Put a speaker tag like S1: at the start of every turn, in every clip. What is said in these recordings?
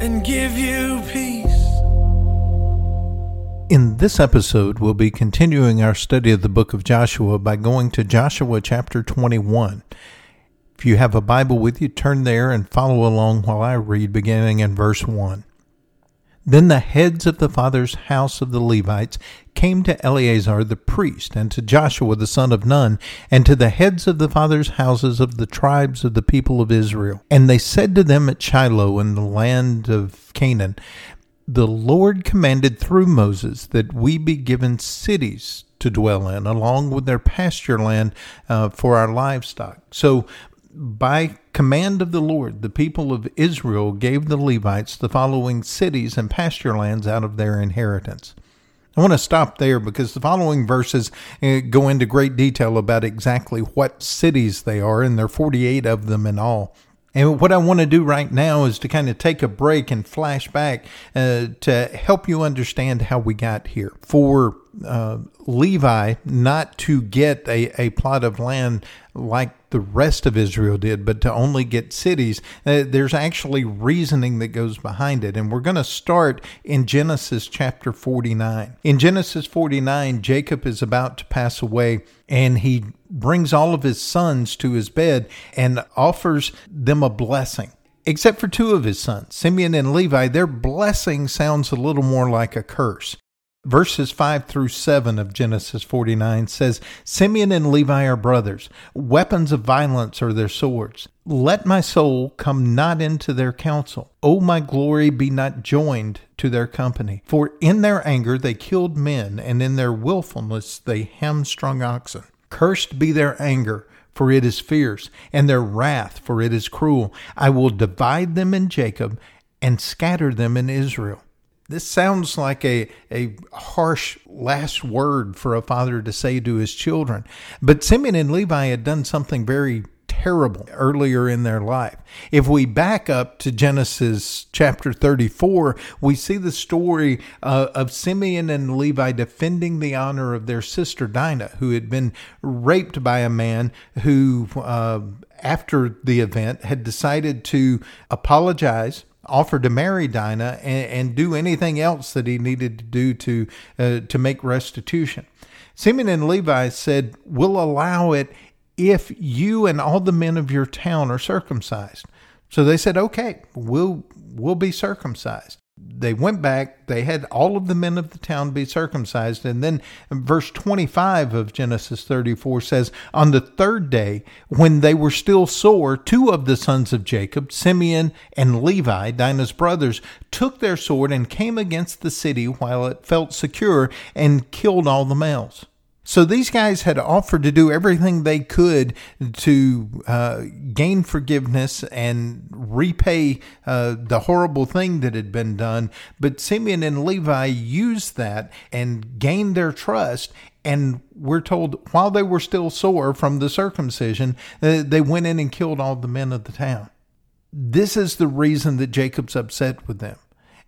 S1: and give you peace.
S2: In this episode, we'll be continuing our study of the book of Joshua by going to Joshua chapter 21. If you have a Bible with you, turn there and follow along while I read, beginning in verse 1. Then the heads of the father's house of the Levites came to Eleazar the priest, and to Joshua the son of Nun, and to the heads of the father's houses of the tribes of the people of Israel. And they said to them at Shiloh in the land of Canaan, The Lord commanded through Moses that we be given cities to dwell in, along with their pasture land uh, for our livestock. So by command of the Lord, the people of Israel gave the Levites the following cities and pasture lands out of their inheritance. I want to stop there because the following verses uh, go into great detail about exactly what cities they are, and there are 48 of them in all. And what I want to do right now is to kind of take a break and flash back uh, to help you understand how we got here. For uh, Levi not to get a, a plot of land like the rest of Israel did, but to only get cities, uh, there's actually reasoning that goes behind it. And we're going to start in Genesis chapter 49. In Genesis 49, Jacob is about to pass away and he brings all of his sons to his bed and offers them a blessing except for two of his sons, Simeon and Levi, their blessing sounds a little more like a curse. Verses 5 through 7 of Genesis 49 says, Simeon and Levi are brothers. Weapons of violence are their swords. Let my soul come not into their counsel. O my glory be not joined to their company. For in their anger they killed men, and in their wilfulness they hamstrung oxen. Cursed be their anger, for it is fierce, and their wrath, for it is cruel. I will divide them in Jacob and scatter them in Israel. This sounds like a, a harsh last word for a father to say to his children. But Simeon and Levi had done something very terrible earlier in their life. If we back up to Genesis chapter 34, we see the story uh, of Simeon and Levi defending the honor of their sister Dinah, who had been raped by a man who, uh, after the event, had decided to apologize offered to marry Dinah and, and, do anything else that he needed to do to uh, to make restitution. Simeon and Levi said, "We'll allow it if you and all the men of your town are circumcised." So they said, "Okay, we'll we'll be circumcised." They went back, they had all of the men of the town be circumcised. And then verse 25 of Genesis 34 says, On the third day, when they were still sore, two of the sons of Jacob, Simeon and Levi, Dinah's brothers, took their sword and came against the city while it felt secure and killed all the males. So these guys had offered to do everything they could to uh, gain forgiveness and repay uh, the horrible thing that had been done. But Simeon and Levi used that and gained their trust. And we're told while they were still sore from the circumcision, uh, they went in and killed all the men of the town. This is the reason that Jacob's upset with them.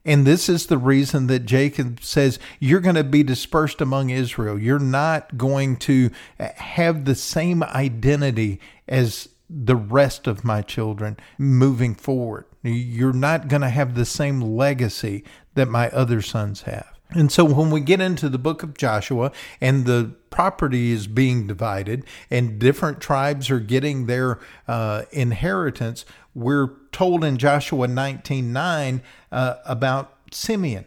S2: And this is the reason that Jacob says, You're going to be dispersed among Israel. You're not going to have the same identity as the rest of my children moving forward. You're not going to have the same legacy that my other sons have. And so when we get into the book of Joshua and the property is being divided and different tribes are getting their uh, inheritance, we're told in Joshua 19:9 uh, about Simeon.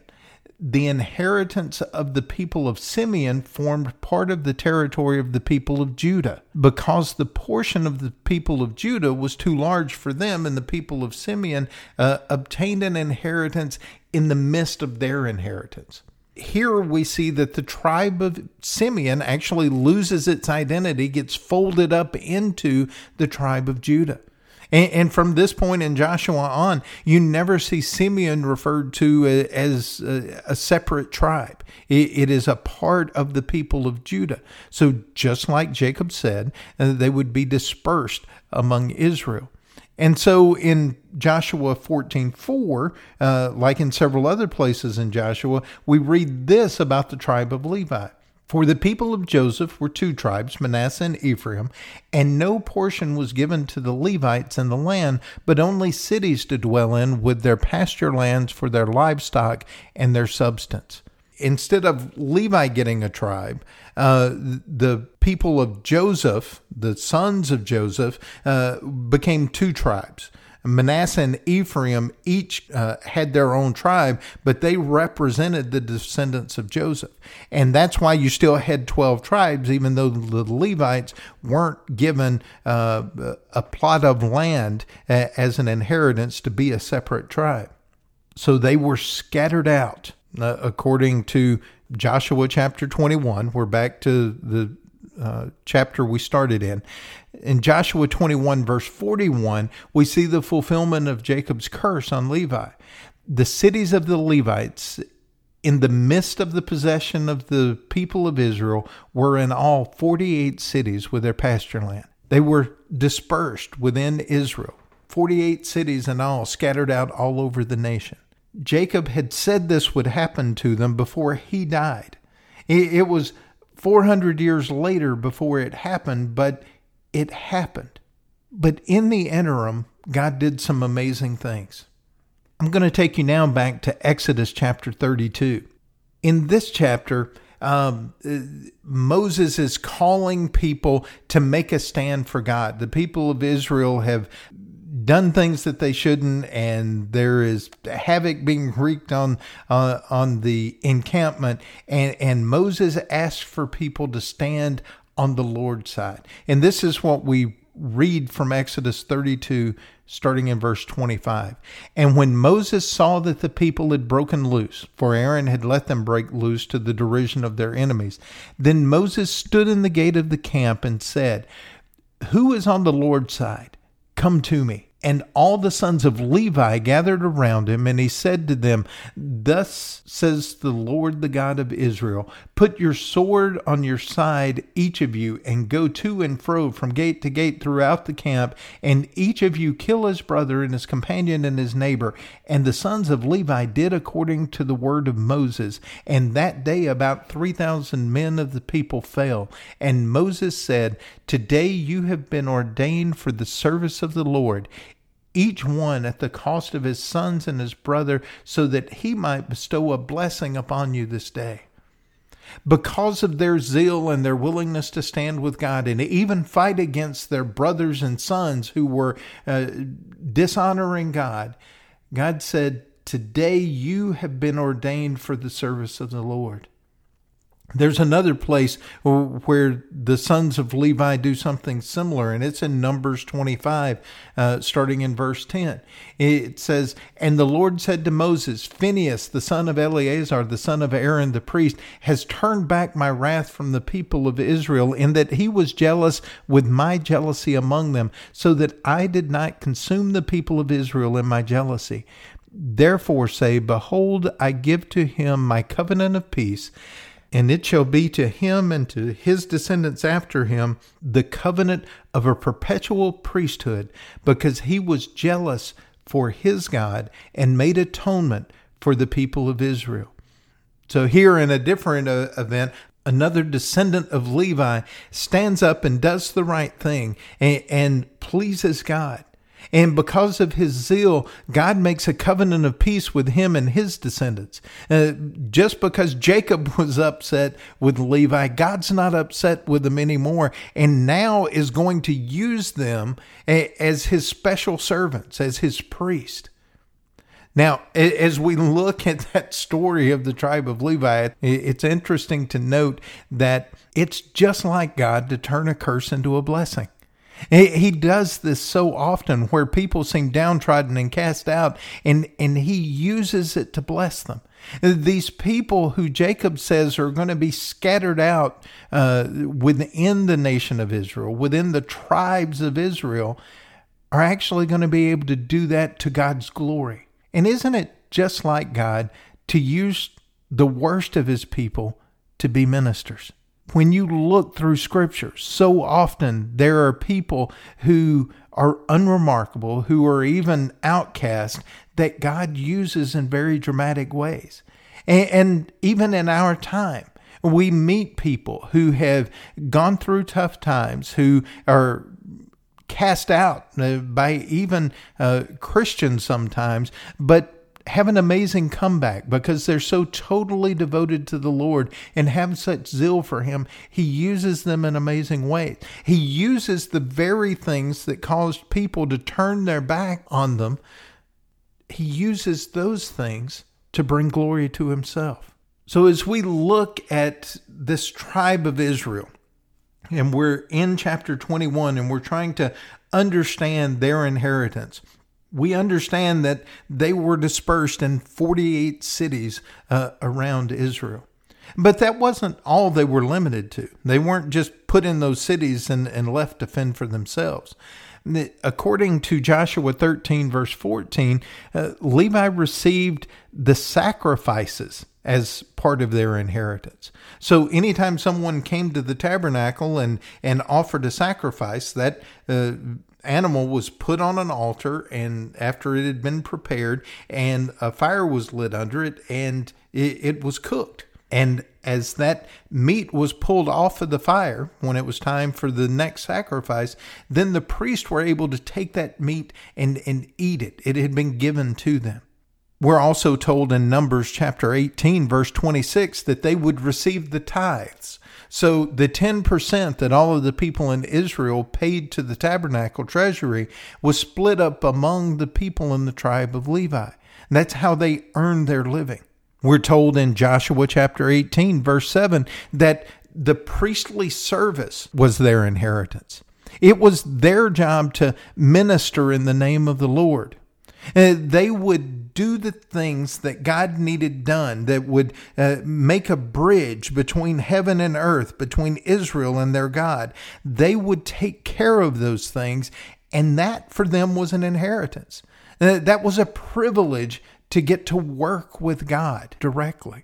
S2: The inheritance of the people of Simeon formed part of the territory of the people of Judah. Because the portion of the people of Judah was too large for them, and the people of Simeon uh, obtained an inheritance in the midst of their inheritance here we see that the tribe of Simeon actually loses its identity, gets folded up into the tribe of Judah. And, and, from this point in Joshua on, you never see Simeon referred to as a, a separate tribe. It, it is a part of the people of Judah. So just like Jacob said, uh, they would be dispersed among Israel. And so in Joshua 14 4, uh, like in several other places in Joshua, we read this about the tribe of Levi. For the people of Joseph were two tribes, Manasseh and Ephraim, and no portion was given to the Levites in the land, but only cities to dwell in with their pasture lands for their livestock and their substance. Instead of Levi getting a tribe, uh, the people of Joseph, the sons of Joseph, uh, became two tribes. Manasseh and Ephraim each uh, had their own tribe, but they represented the descendants of Joseph. And that's why you still had 12 tribes, even though the Levites weren't given uh, a plot of land uh, as an inheritance to be a separate tribe. So they were scattered out, uh, according to Joshua chapter 21. We're back to the uh, chapter we started in. In Joshua 21, verse 41, we see the fulfillment of Jacob's curse on Levi. The cities of the Levites in the midst of the possession of the people of Israel were in all 48 cities with their pasture land. They were dispersed within Israel, 48 cities in all, scattered out all over the nation. Jacob had said this would happen to them before he died. It was 400 years later before it happened, but it happened. But in the interim, God did some amazing things. I'm going to take you now back to Exodus chapter 32. In this chapter, um, Moses is calling people to make a stand for God. The people of Israel have done things that they shouldn't, and there is havoc being wreaked on uh, on the encampment. And and Moses asked for people to stand on the Lord's side, and this is what we read from Exodus 32, starting in verse 25. And when Moses saw that the people had broken loose, for Aaron had let them break loose to the derision of their enemies, then Moses stood in the gate of the camp and said, Who is on the Lord's side? Come to me. And all the sons of Levi gathered around him, and he said to them, Thus says the Lord, the God of Israel Put your sword on your side, each of you, and go to and fro from gate to gate throughout the camp, and each of you kill his brother and his companion and his neighbor. And the sons of Levi did according to the word of Moses. And that day about 3,000 men of the people fell. And Moses said, Today you have been ordained for the service of the Lord each one at the cost of his sons and his brother, so that he might bestow a blessing upon you this day. Because of their zeal and their willingness to stand with God and even fight against their brothers and sons who were uh, dishonoring God, God said, Today you have been ordained for the service of the Lord. There's another place where the sons of Levi do something similar, and it's in Numbers 25, uh, starting in verse 10. It says, And the Lord said to Moses, Phinehas, the son of Eleazar, the son of Aaron the priest, has turned back my wrath from the people of Israel, in that he was jealous with my jealousy among them, so that I did not consume the people of Israel in my jealousy. Therefore say, Behold, I give to him my covenant of peace and it shall be to him and to his descendants after him the covenant of a perpetual priesthood, because he was jealous for his God and made atonement for the people of Israel. So, here in a different uh, event, another descendant of Levi stands up and does the right thing and, and pleases God. And because of his zeal, God makes a covenant of peace with him and his descendants. Uh, just because Jacob was upset with Levi, God's not upset with them anymore, and now is going to use them as his special servants, as his priest. Now, as we look at that story of the tribe of Levi, it's interesting to note that it's just like God to turn a curse into a blessing. He does this so often where people seem downtrodden and cast out, and, and he uses it to bless them. These people who Jacob says are going to be scattered out uh, within the nation of Israel, within the tribes of Israel, are actually going to be able to do that to God's glory. And isn't it just like God to use the worst of his people to be ministers? When you look through scripture, so often there are people who are unremarkable, who are even outcast, that God uses in very dramatic ways. And, and even in our time, we meet people who have gone through tough times, who are cast out uh, by even uh, Christians sometimes, but have an amazing comeback because they're so totally devoted to the Lord and have such zeal for Him. He uses them in amazing ways. He uses the very things that caused people to turn their back on them. He uses those things to bring glory to Himself. So as we look at this tribe of Israel, and we're in chapter 21 and we're trying to understand their inheritance. We understand that they were dispersed in 48 cities uh, around Israel. But that wasn't all they were limited to. They weren't just put in those cities and, and left to fend for themselves. According to Joshua 13, verse 14, uh, Levi received the sacrifices as part of their inheritance. So anytime someone came to the tabernacle and, and offered a sacrifice, that uh, animal was put on an altar and after it had been prepared and a fire was lit under it and it, it was cooked. And as that meat was pulled off of the fire when it was time for the next sacrifice, then the priests were able to take that meat and, and eat it. It had been given to them. We're also told in Numbers chapter 18, verse 26, that they would receive the tithes. So the 10% that all of the people in Israel paid to the tabernacle treasury was split up among the people in the tribe of Levi. And that's how they earned their living. We're told in Joshua chapter 18, verse 7, that the priestly service was their inheritance. It was their job to minister in the name of the Lord. Uh, they would do the things that God needed done that would uh, make a bridge between heaven and earth, between Israel and their God. They would take care of those things, and that for them was an inheritance. Uh, that was a privilege to get to work with God directly.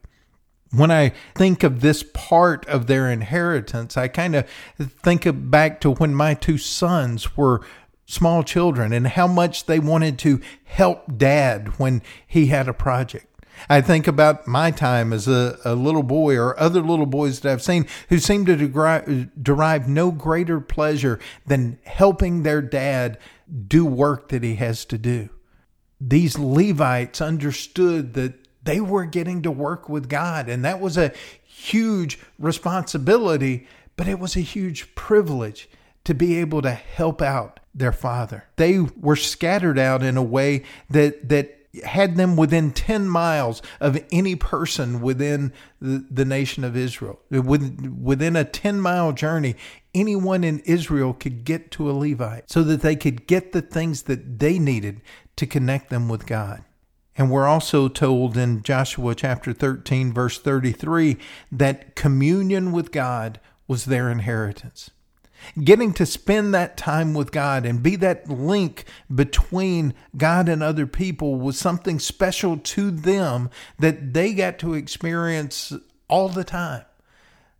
S2: When I think of this part of their inheritance, I kind of think of back to when my two sons were small children and how much they wanted to help dad when he had a project. I think about my time as a, a little boy or other little boys that I've seen who seem to derive, derive no greater pleasure than helping their dad do work that he has to do. These Levites understood that they were getting to work with God, and that was a huge responsibility, but it was a huge privilege to be able to help out their father. They were scattered out in a way that that had them within 10 miles of any person within the, the nation of Israel. Within a 10 mile journey, anyone in Israel could get to a Levite so that they could get the things that they needed to connect them with God. And we're also told in Joshua chapter 13, verse 33, that communion with God was their inheritance. Getting to spend that time with God and be that link between God and other people was something special to them that they got to experience all the time.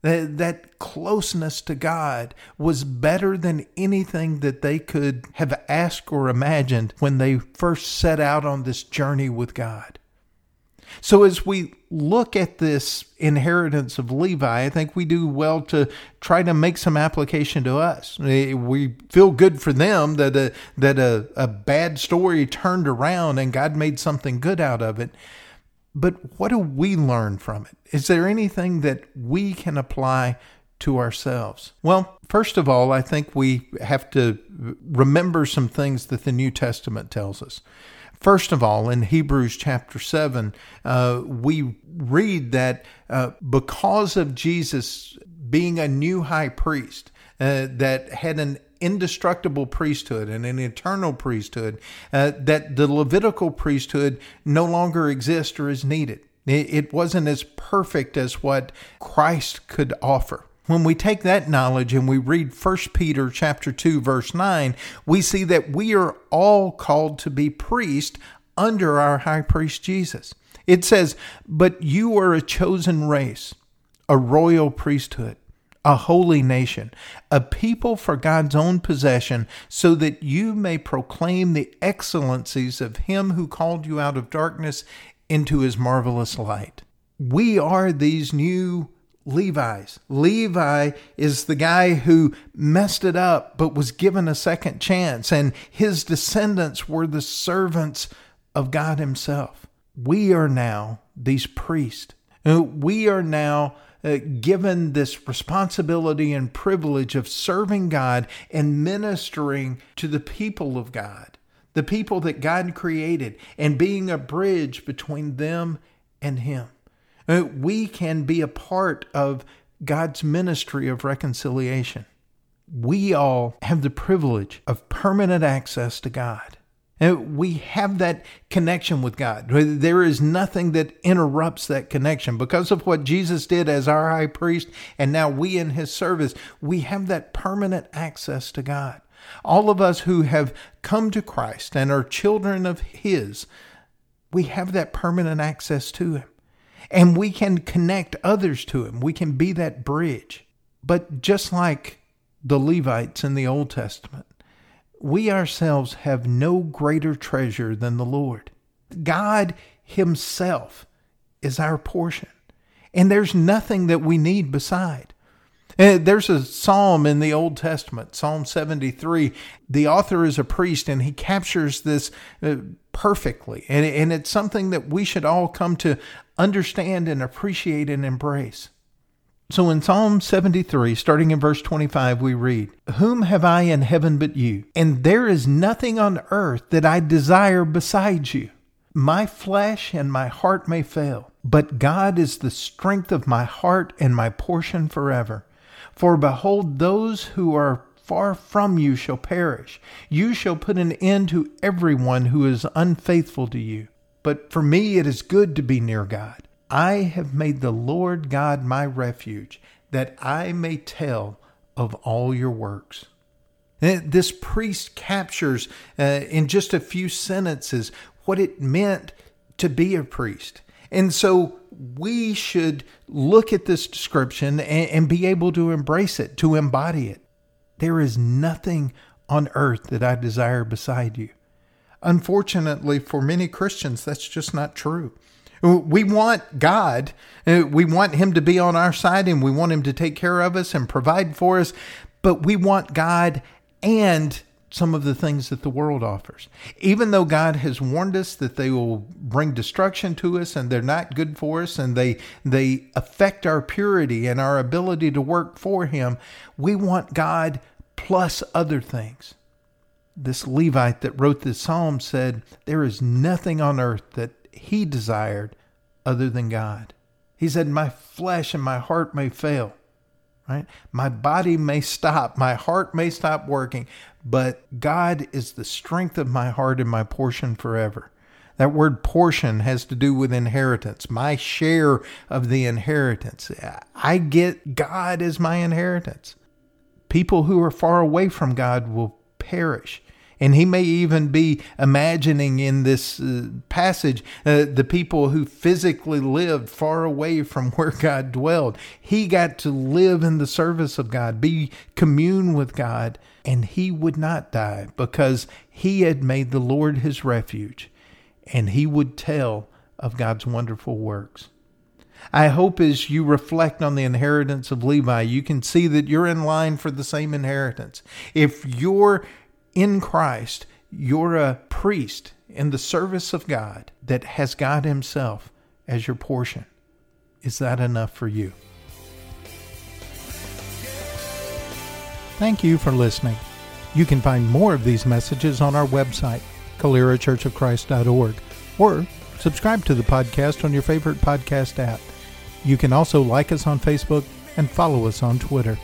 S2: That, that closeness to God was better than anything that they could have asked or imagined when they first set out on this journey with God. So, as we look at this inheritance of Levi, I think we do well to try to make some application to us. Eh, we feel good for them that a, that a, a bad story turned around and God made something good out of it. But what do we learn from it? Is there anything that we can apply to ourselves? Well, first of all, I think we have to remember some things that the New Testament tells us. First of all, in Hebrews chapter 7, uh, we read that uh, because of Jesus being a new high priest uh, that had an indestructible priesthood and an eternal priesthood, uh, that the Levitical priesthood no longer exists or is needed. It wasn't as perfect as what Christ could offer. When we take that knowledge and we read 1 Peter chapter 2 verse 9, we see that we are all called to be priests under our high priest Jesus. It says, "But you are a chosen race, a royal priesthood, a holy nation, a people for God's own possession, so that you may proclaim the excellencies of him who called you out of darkness into his marvelous light." We are these new Levi's. Levi is the guy who messed it up but was given a second chance, and his descendants were the servants of God Himself. We are now these priests. Uh, we are now uh, given this responsibility and privilege of serving God and ministering to the people of God, the people that God created, and being a bridge between them and Him. Uh, we can be a part of God's ministry of reconciliation. We all have the privilege of permanent access to God. And we have that connection with God. There is nothing that interrupts that connection. Because of what Jesus did as our high priest, and now we in his service, we have that permanent access to God. All of us who have come to Christ and are children of his, we have that permanent access to him and we can connect others to him. We can be that bridge. But just like the Levites in the Old Testament, we ourselves have no greater treasure than the Lord. God Himself is our portion, and there's nothing that we need beside. There's a psalm in the Old Testament, Psalm 73. The author is a priest and he captures this uh, perfectly. And, and it's something that we should all come to understand and appreciate and embrace. So in Psalm 73, starting in verse 25, we read, Whom have I in heaven but you? And there is nothing on earth that I desire besides you. My flesh and my heart may fail, but God is the strength of my heart and my portion forever. For behold, those who are far from you shall perish. You shall put an end to everyone who is unfaithful to you. But for me it is good to be near God. I have made the Lord God my refuge, that I may tell of all your works. Eh, this priest captures uh, in just a few sentences what it meant to be a priest. And so we should look at this description and, and be able to embrace it, to embody it. There is nothing on earth that I desire beside you. Unfortunately, for many Christians, that's just not true. We want God, we want Him to be on our side, and we want Him to take care of us and provide for us, but we want God and some of the things that the world offers. Even though God has warned us that they will bring destruction to us and they're not good for us and they they affect our purity and our ability to work for him, we want God plus other things. This Levite that wrote this psalm said, There is nothing on earth that he desired other than God. He said, My flesh and my heart may fail, right? My body may stop, my heart may stop working, but God is the strength of my heart and my portion forever. That word portion has to do with inheritance, my share of the inheritance. I get God as my inheritance. People who are far away from God will perish. And he may even be imagining in this uh, passage uh, the people who physically lived far away from where God dwelled. He got to live in the service of God, be commune with God, and he would not die because he had made the Lord his refuge and he would tell of God's wonderful works. I hope as you reflect on the inheritance of Levi, you can see that you're in line for the same inheritance. If you're in Christ, you're a priest in the service of God that has God Himself as your portion. Is that enough for you? Thank you for listening. You can find more of these messages on our website, CaleraChurchOfChrist.org, or subscribe to the podcast on your favorite podcast app. You can also like us on Facebook and follow us on Twitter.